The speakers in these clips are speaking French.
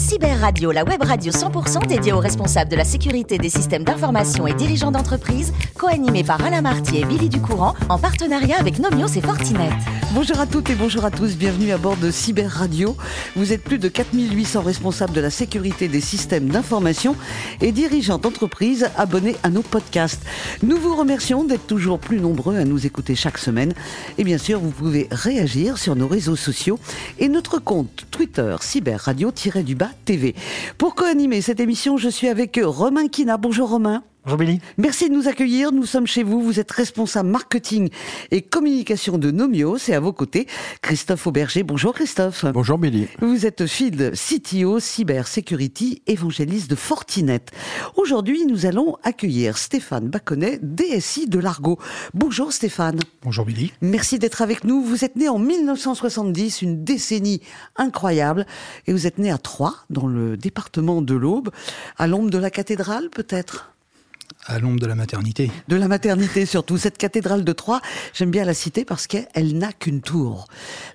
Cyber Radio, la web radio 100% dédiée aux responsables de la sécurité des systèmes d'information et dirigeants d'entreprise, co-animée par Alain Marty et Billy Ducourant, en partenariat avec Nomios et Fortinet. Bonjour à toutes et bonjour à tous, bienvenue à bord de Cyber Radio. Vous êtes plus de 4800 responsables de la sécurité des systèmes d'information et dirigeants d'entreprise abonnés à nos podcasts. Nous vous remercions d'être toujours plus nombreux à nous écouter chaque semaine. Et bien sûr, vous pouvez réagir sur nos réseaux sociaux et notre compte Twitter Cyber Radio-du Pour co-animer cette émission, je suis avec Romain Kina. Bonjour Romain. Bonjour Billy. Merci de nous accueillir. Nous sommes chez vous. Vous êtes responsable marketing et communication de Nomios et à vos côtés, Christophe Auberger. Bonjour Christophe. Bonjour Billy. Vous êtes field CTO Cyber Security évangéliste de Fortinet. Aujourd'hui, nous allons accueillir Stéphane Baconnet, DSI de l'Argo. Bonjour Stéphane. Bonjour Billy. Merci d'être avec nous. Vous êtes né en 1970, une décennie incroyable, et vous êtes né à Troyes, dans le département de l'Aube, à l'ombre de la cathédrale peut-être? À l'ombre de la maternité. De la maternité surtout. Cette cathédrale de Troyes, j'aime bien la citer parce qu'elle n'a qu'une tour.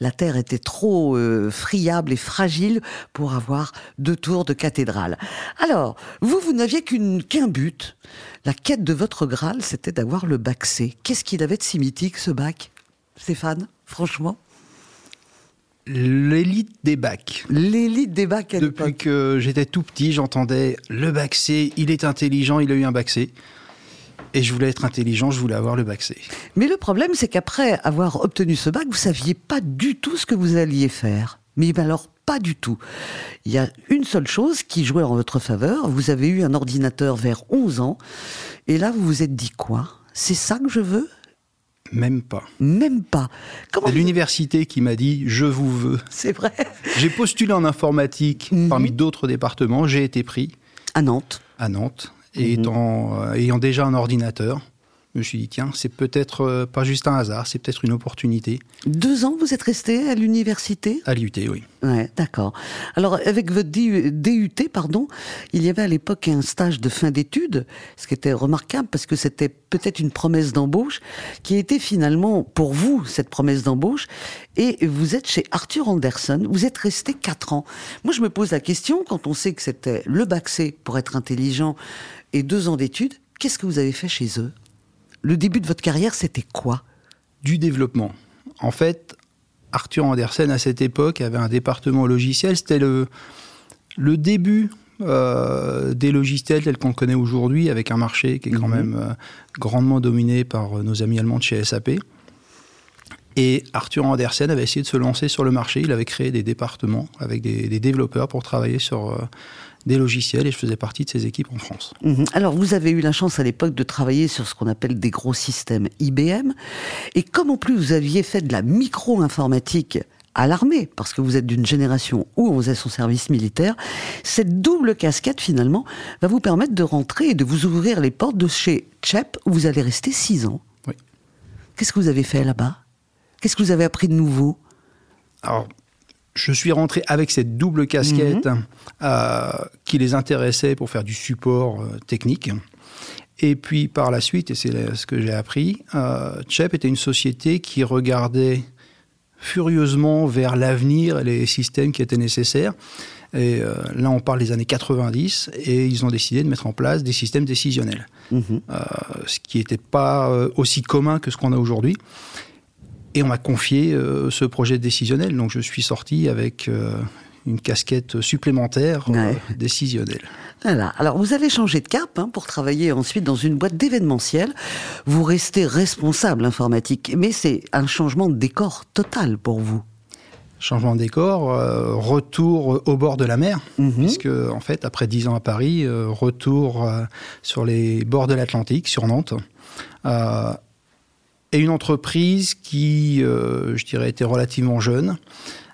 La terre était trop euh, friable et fragile pour avoir deux tours de cathédrale. Alors, vous, vous n'aviez qu'un but. La quête de votre Graal, c'était d'avoir le bac C. Qu'est-ce qu'il avait de si mythique, ce bac? Stéphane, franchement? L'élite des bacs. L'élite des bacs à Depuis que j'étais tout petit, j'entendais le bac C, il est intelligent, il a eu un bac C. Et je voulais être intelligent, je voulais avoir le bac C. Mais le problème, c'est qu'après avoir obtenu ce bac, vous saviez pas du tout ce que vous alliez faire. Mais alors, pas du tout. Il y a une seule chose qui jouait en votre faveur. Vous avez eu un ordinateur vers 11 ans. Et là, vous vous êtes dit quoi? C'est ça que je veux? Même pas. Même pas. C'est l'université qui m'a dit je vous veux. C'est vrai. J'ai postulé en informatique mhm. parmi d'autres départements. J'ai été pris. À Nantes. À Nantes. Et mhm. euh, ayant déjà un ordinateur, je me suis dit, tiens, c'est peut-être euh, pas juste un hasard, c'est peut-être une opportunité. Deux ans, vous êtes resté à l'université? À l'UT, oui. Ouais, d'accord. Alors, avec votre DUT, pardon, il y avait à l'époque un stage de fin d'études, ce qui était remarquable parce que c'était peut-être une promesse d'embauche qui était finalement pour vous cette promesse d'embauche. Et vous êtes chez Arthur Anderson, vous êtes resté quatre ans. Moi, je me pose la question, quand on sait que c'était le bac C pour être intelligent et deux ans d'études, qu'est-ce que vous avez fait chez eux? Le début de votre carrière, c'était quoi? Du développement. En fait, Arthur Andersen, à cette époque, avait un département logiciel. C'était le, le début euh, des logiciels tels qu'on connaît aujourd'hui, avec un marché qui est quand mhm. même euh, grandement dominé par euh, nos amis allemands de chez SAP. Et Arthur Andersen avait essayé de se lancer sur le marché. Il avait créé des départements avec des, des développeurs pour travailler sur des logiciels et je faisais partie de ces équipes en France. Mhm. Alors vous avez eu la chance à l'époque de travailler sur ce qu'on appelle des gros systèmes IBM et comme en plus vous aviez fait de la micro-informatique à l'armée, parce que vous êtes d'une génération où on faisait son service militaire, cette double casquette finalement va vous permettre de rentrer et de vous ouvrir les portes de chez CHEP où vous allez rester six ans. Oui. Qu'est-ce que vous avez fait là-bas? Qu'est-ce que vous avez appris de nouveau? Alors, je suis rentré avec cette double casquette mhm. euh, qui les intéressait pour faire du support euh, technique. Et puis par la suite, et c'est ce que j'ai appris, euh, CHEP était une société qui regardait furieusement vers l'avenir et les systèmes qui étaient nécessaires. Et là, on parle des années 90, et ils ont décidé de mettre en place des systèmes décisionnels, mhm. ce qui n'était pas aussi commun que ce qu'on a aujourd'hui. Et on m'a confié euh, ce projet décisionnel. Donc je suis sorti avec euh, une casquette supplémentaire euh, décisionnelle. Voilà. Alors vous avez changé de cap hein, pour travailler ensuite dans une boîte d'événementiel. Vous restez responsable informatique, mais c'est un changement de décor total pour vous. Changement de décor, retour au bord de la mer, mhm. puisque en fait après dix ans à Paris, retour sur les bords de l'Atlantique, sur Nantes et une entreprise qui, euh, je dirais, était relativement jeune,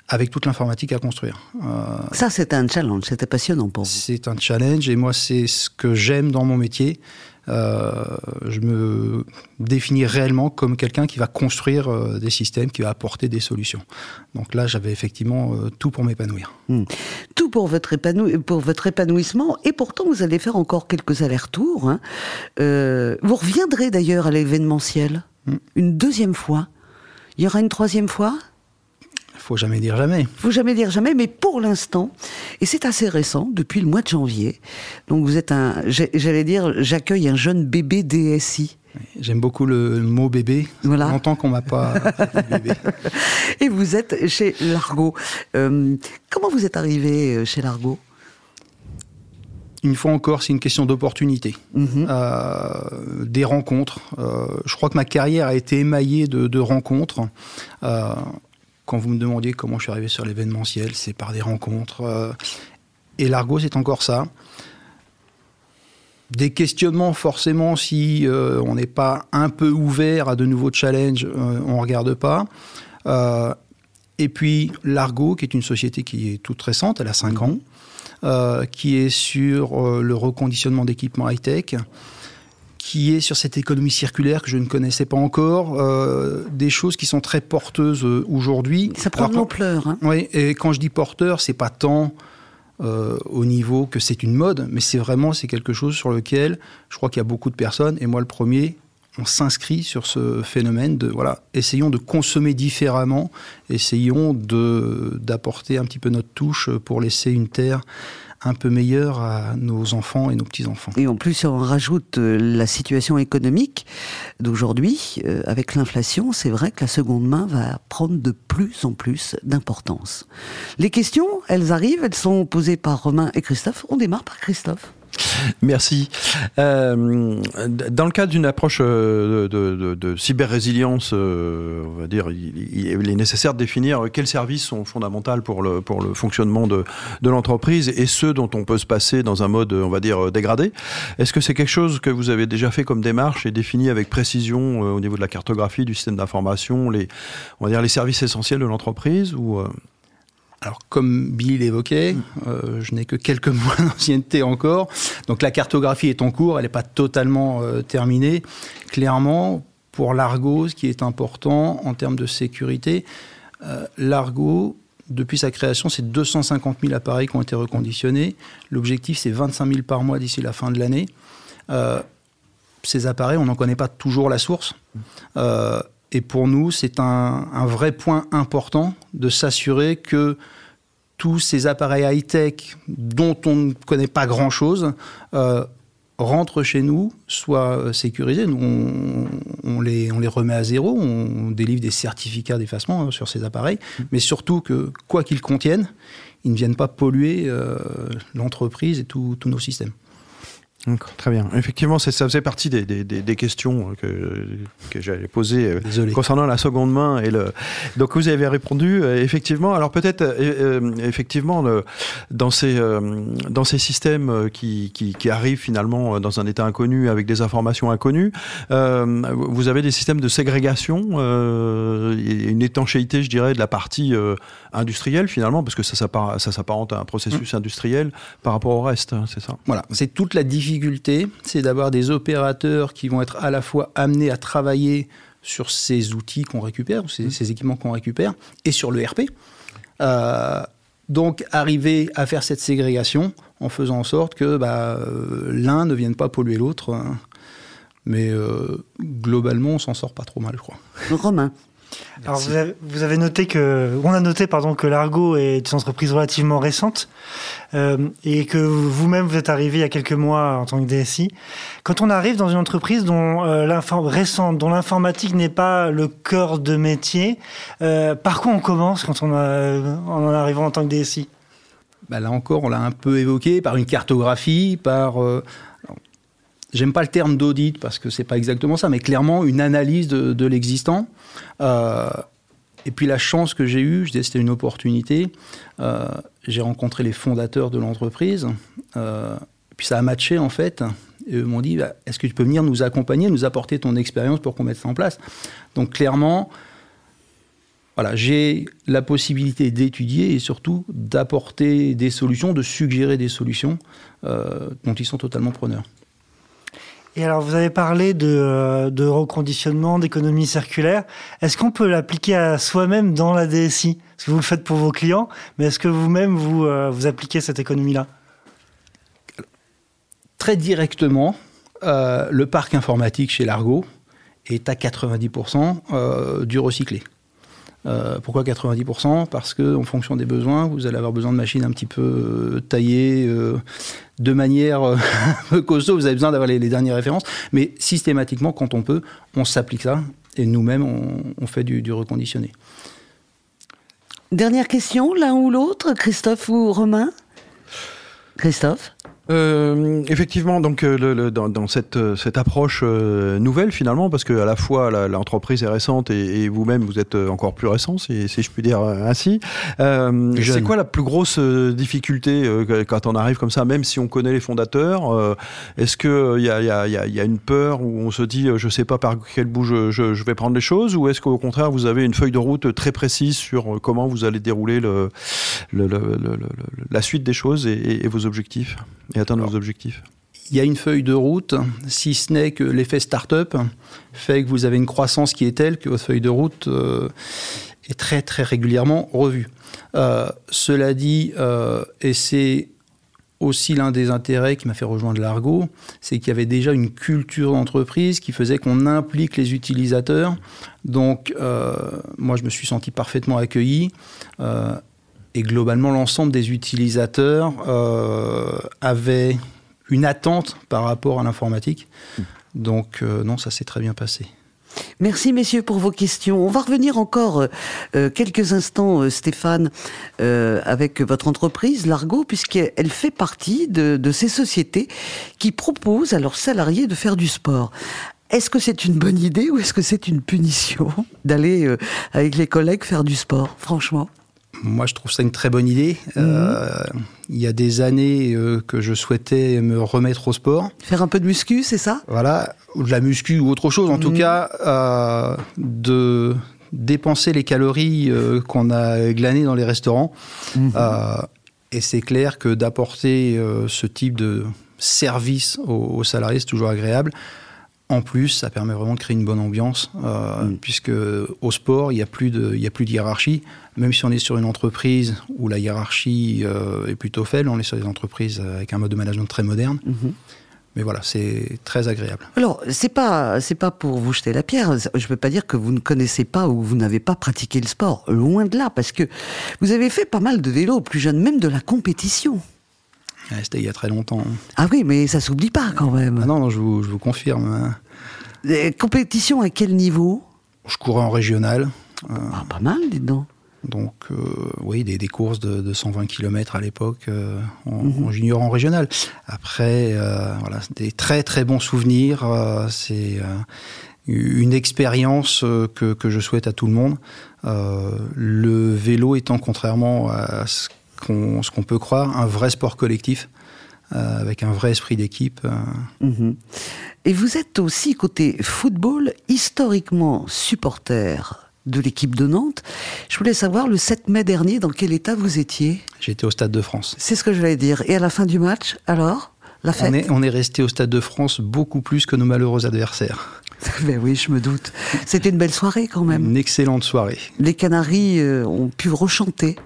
avec toute l'informatique à construire. Euh, Ça, c'était un challenge, c'était passionnant pour vous. C'est un challenge, et moi, c'est ce que j'aime dans mon métier. Euh, je me définis réellement comme quelqu'un qui va construire euh, des systèmes, qui va apporter des solutions. Donc là, j'avais effectivement euh, tout pour m'épanouir. Hmm. Tout pour votre, pour votre épanouissement, et pourtant vous allez faire encore quelques allers-retours. Hein. vous reviendrez d'ailleurs à l'événementiel. Une deuxième fois Il y aura une troisième fois Faut jamais dire jamais. Faut jamais dire jamais, mais pour l'instant, et c'est assez récent, depuis le mois de janvier. Donc vous êtes un, j'allais dire, j'accueille un jeune bébé DSI. J'aime beaucoup le mot bébé. Voilà. Longtemps qu'on m'a pas bébé. Et vous êtes chez Largo. Euh, comment vous êtes arrivé euh, chez Largo? Une fois encore, c'est une question d'opportunité, mhm. euh, des rencontres. je crois que ma carrière a été émaillée de, rencontres. quand vous me demandiez comment je suis arrivé sur l'événementiel, c'est par des rencontres. et Largo, c'est encore ça des questionnements forcément si euh, on n'est pas un peu ouvert à de nouveaux challenges, euh, on ne regarde pas. Euh, et puis Largo, qui est une société qui est toute récente, elle a 5 ans, qui est sur le reconditionnement d'équipements high-tech, qui est sur cette économie circulaire que je ne connaissais pas encore, des choses qui sont très porteuses aujourd'hui. Ça prend de l'ampleur. Hein. Oui, et quand je dis porteur, c'est pas tant euh, au niveau que c'est une mode, mais c'est vraiment c'est quelque chose sur lequel je crois qu'il y a beaucoup de personnes, et moi le premier, on s'inscrit sur ce phénomène de voilà, essayons de consommer différemment, essayons de d'apporter un petit peu notre touche pour laisser une terre un peu meilleur à nos enfants et nos petits-enfants. Et en plus, on rajoute euh, la situation économique d'aujourd'hui. Euh, avec l'inflation, c'est vrai que la seconde main va prendre de plus en plus d'importance. Les questions, elles arrivent, elles sont posées par Romain et Christophe. On démarre par Christophe. Merci. Euh, dans le cadre d'une approche euh, de, cyber-résilience, euh, on va dire, il, est nécessaire de définir quels services sont fondamentaux pour le, pour le fonctionnement de, de l'entreprise et ceux dont on peut se passer dans un mode, on va dire, dégradé. Est-ce que c'est quelque chose que vous avez déjà fait comme démarche et défini avec précision au niveau de la cartographie du système d'information, les, on va dire, les services essentiels de l'entreprise ou alors, comme Bill l'évoquait, mm. euh, je n'ai que quelques mois d'ancienneté encore. Donc, la cartographie est en cours, elle n'est pas totalement euh, terminée. Clairement, pour l'Argo, ce qui est important en termes de sécurité, euh, l'Argo, depuis sa création, c'est 250 000 appareils qui ont été reconditionnés. L'objectif, c'est 25 000 par mois d'ici la fin de l'année. ces appareils, on n'en connaît pas toujours la source. Et pour nous, c'est un, vrai point important de s'assurer que tous ces appareils high-tech dont on ne connaît pas grand-chose euh, rentrent chez nous, soient euh, sécurisés. Nous, on, les, remet à zéro, on délivre des certificats d'effacement hein, sur ces appareils, mais surtout que, quoi qu'ils contiennent, ils ne viennent pas polluer euh, l'entreprise et tous nos systèmes. Très bien. Effectivement, ça faisait partie des, des, des questions que, que j'allais poser euh, concernant la seconde main. Et le... Donc vous avez répondu euh, effectivement. Alors peut-être euh, effectivement le, dans ces dans ces systèmes qui, qui, qui, arrivent finalement dans un état inconnu avec des informations inconnues, vous avez des systèmes de ségrégation, une étanchéité, je dirais, de la partie industrielle finalement, parce que ça s'apparente à un processus mmh. industriel par rapport au reste. Hein, c'est ça? Voilà, c'est toute la difficulté c'est d'avoir des opérateurs qui vont être à la fois amenés à travailler sur ces outils qu'on récupère, ces, mmh. ces équipements qu'on récupère, et sur le RP. Euh, donc arriver à faire cette ségrégation en faisant en sorte que bah, euh, l'un ne vienne pas polluer l'autre. Hein. Mais euh, globalement, on s'en sort pas trop mal, je crois. Romain. Alors vous avez, noté que, on a noté pardon que l'Argo est une entreprise relativement récente euh, et que vous-même vous êtes arrivé il y a quelques mois en tant que DSI. Quand on arrive dans une entreprise dont euh, récente, dont l'informatique n'est pas le cœur de métier, euh, par quoi on commence quand on, a, en arrivant en tant que DSI bah Là encore, on l'a un peu évoqué par une cartographie, par j'aime pas le terme d'audit parce que c'est pas exactement ça, mais clairement une analyse de, l'existant. Euh, et puis la chance que j'ai eue, je disais c'était une opportunité. Euh, j'ai rencontré les fondateurs de l'entreprise. Euh, puis ça a matché en fait. Et eux m'ont dit bah, est-ce que tu peux venir nous accompagner, nous apporter ton expérience pour qu'on mette ça en place? Donc clairement, voilà, j'ai la possibilité d'étudier et surtout d'apporter des solutions, de suggérer des solutions dont ils sont totalement preneurs. Et alors, vous avez parlé de, euh, de reconditionnement, d'économie circulaire. Est-ce qu'on peut l'appliquer à soi-même dans la DSI Parce que vous le faites pour vos clients, mais est-ce que vous-même, vous, euh, appliquez cette économie-là? Très directement, euh, le parc informatique chez Largo est à 90% du recyclé. Pourquoi 90% Parce que en fonction des besoins, vous allez avoir besoin de machines un petit peu taillées de manière un peu costaud. Vous avez besoin d'avoir les, dernières références, mais systématiquement, quand on peut, on s'applique ça et nous-mêmes, on, fait du reconditionné. Dernière question, l'un ou l'autre, Christophe ou Romain? Christophe? Euh, effectivement, donc euh, le, dans, dans, cette, euh, cette approche euh, nouvelle finalement, parce que à la fois l'entreprise est récente et, et vous-même vous êtes encore plus récent, si, si je puis dire ainsi. c'est quoi la plus grosse difficulté quand on arrive comme ça, même si on connaît les fondateurs Est-ce que il y a, y, a, y a, une peur où on se dit je sais pas par quel bout je, je, je vais prendre les choses, ou est-ce qu'au contraire vous avez une feuille de route très précise sur comment vous allez dérouler le, le, le la suite des choses et, et vos objectifs? Et atteindre vos objectifs il y a une feuille de route, si ce n'est que l'effet start-up fait que vous avez une croissance qui est telle que votre feuille de route euh, est très très régulièrement revue. Euh, cela dit, euh, et c'est aussi l'un des intérêts qui m'a fait rejoindre l'Argo, c'est qu'il y avait déjà une culture d'entreprise qui faisait qu'on implique les utilisateurs. Donc, moi, je me suis senti parfaitement accueilli et globalement, l'ensemble des utilisateurs euh, avaient une attente par rapport à l'informatique. Donc, euh, non, ça s'est très bien passé. Merci messieurs pour vos questions. On va revenir encore euh, quelques instants, Stéphane, avec votre entreprise, Largo, puisqu'elle fait partie de, de, ces sociétés qui proposent à leurs salariés de faire du sport. Est-ce que c'est une bonne idée ou est-ce que c'est une punition d'aller avec les collègues faire du sport, franchement? Moi, je trouve ça une très bonne idée. Mhm. Euh, il y a des années euh, que je souhaitais me remettre au sport. Faire un peu de muscu, c'est ça? Voilà, ou de la muscu ou autre chose. En tout mhm. cas, euh, de dépenser les calories qu'on a glanées dans les restaurants. Mhm. et c'est clair que d'apporter ce type de service aux salariés, c'est toujours agréable. En plus, ça permet vraiment de créer une bonne ambiance, euh, mm. puisque au sport, il n'y a plus de, il a plus de hiérarchie. Même si on est sur une entreprise où la hiérarchie euh, est plutôt faible, on est sur des entreprises avec un mode de management très moderne. Mm-hmm. Mais voilà, c'est très agréable. Alors, c'est pas, c'est pas pour vous jeter la pierre. Je ne veux pas dire que vous ne connaissez pas ou vous n'avez pas pratiqué le sport. Loin de là, parce que vous avez fait pas mal de vélo plus jeune, même de la compétition. C'était il y a très longtemps. Ah oui, mais ça s'oublie pas quand même. Ah non, non, je vous, je vous confirme. Des compétitions à quel niveau? Je courais en régional. Ah, pas mal, dites donc. Donc, euh, oui, des, des, courses de, de, 120 km à l'époque euh, mhm. en, junior, en régional. Après, euh, voilà, des très très bons souvenirs. c'est une expérience que, que, je souhaite à tout le monde. le vélo étant, contrairement à ce ce qu'on peut croire, un vrai sport collectif. Euh, avec un vrai esprit d'équipe. Euh. Mhm. Et vous êtes aussi, côté football, historiquement supporter de l'équipe de Nantes. Je voulais savoir, le 7 mai dernier, dans quel état vous étiez? J'étais au Stade de France. C'est ce que je voulais dire. Et à la fin du match, alors? La fête? on est, on est resté au Stade de France beaucoup plus que nos malheureux adversaires. Ben oui, je me doute. C'était une belle soirée quand même. Une excellente soirée. Les Canaries euh, ont pu rechanter.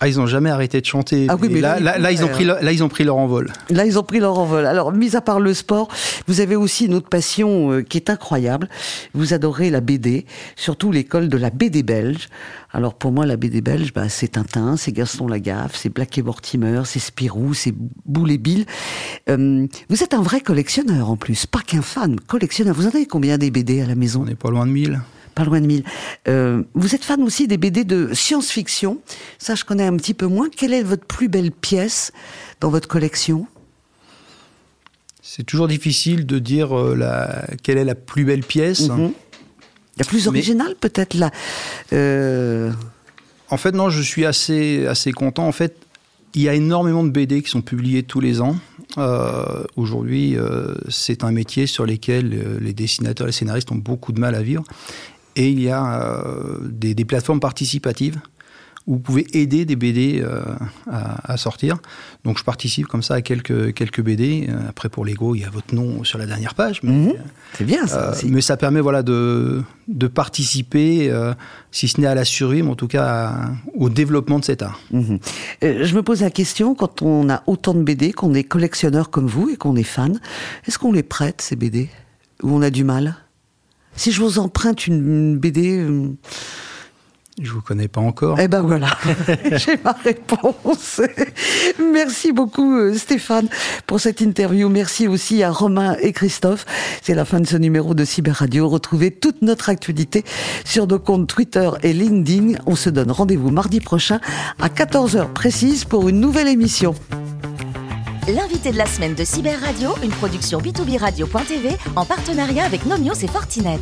Ah, ils n'ont jamais arrêté de chanter. Ah oui, mais là, là, ils ont pris, là, ils ont pris leur envol. Là, ils ont pris leur envol. Alors, mis à part le sport, vous avez aussi une autre passion euh, qui est incroyable. Vous adorez la BD, surtout l'école de la BD belge. Alors, pour moi, la BD belge, bah, c'est Tintin, c'est Gaston Lagaffe, c'est Black et Mortimer, c'est Spirou, c'est Boule et Bill. Euh, vous êtes un vrai collectionneur en plus, pas qu'un fan, collectionneur. Vous en avez combien des BD à la maison? On n'est pas loin de 1000 pas loin de 1000. Euh, vous êtes fan aussi des BD de science-fiction. Ça, je connais un petit peu moins. Quelle est votre plus belle pièce dans votre collection? C'est toujours difficile de dire euh, la, quelle est la plus belle pièce. Mhm. La plus originale, peut-être là. Euh, en fait, non, je suis assez, assez content. En fait, il y a énormément de BD qui sont publiés tous les ans. Aujourd'hui, c'est un métier sur lequel les dessinateurs et les scénaristes ont beaucoup de mal à vivre. Et il y a euh, des, plateformes participatives où vous pouvez aider des BD euh, à, sortir. Donc je participe comme ça à quelques, quelques BD. Euh, après pour Lego, il y a votre nom sur la dernière page. Mhm. C'est bien ça. mais ça permet voilà, de, de participer, si ce n'est à la survie, mais en tout cas au développement de cet art. Mhm. je me pose la question, quand on a autant de BD, qu'on est collectionneur comme vous et qu'on est fan, est-ce qu'on les prête ces BD Ou on a du mal? Si je vous emprunte une BD, euh, Je vous connais pas encore. Eh ben voilà, j'ai ma réponse. Merci beaucoup euh, Stéphane pour cette interview. Merci aussi à Romain et Christophe. C'est la fin de ce numéro de Cyber Radio. Retrouvez toute notre actualité sur nos comptes Twitter et LinkedIn. On se donne rendez-vous mardi prochain à 14h précise pour une nouvelle émission. L'invité de la semaine de Cyber Radio, une production b2b radio.tv en partenariat avec Nomios et Fortinet.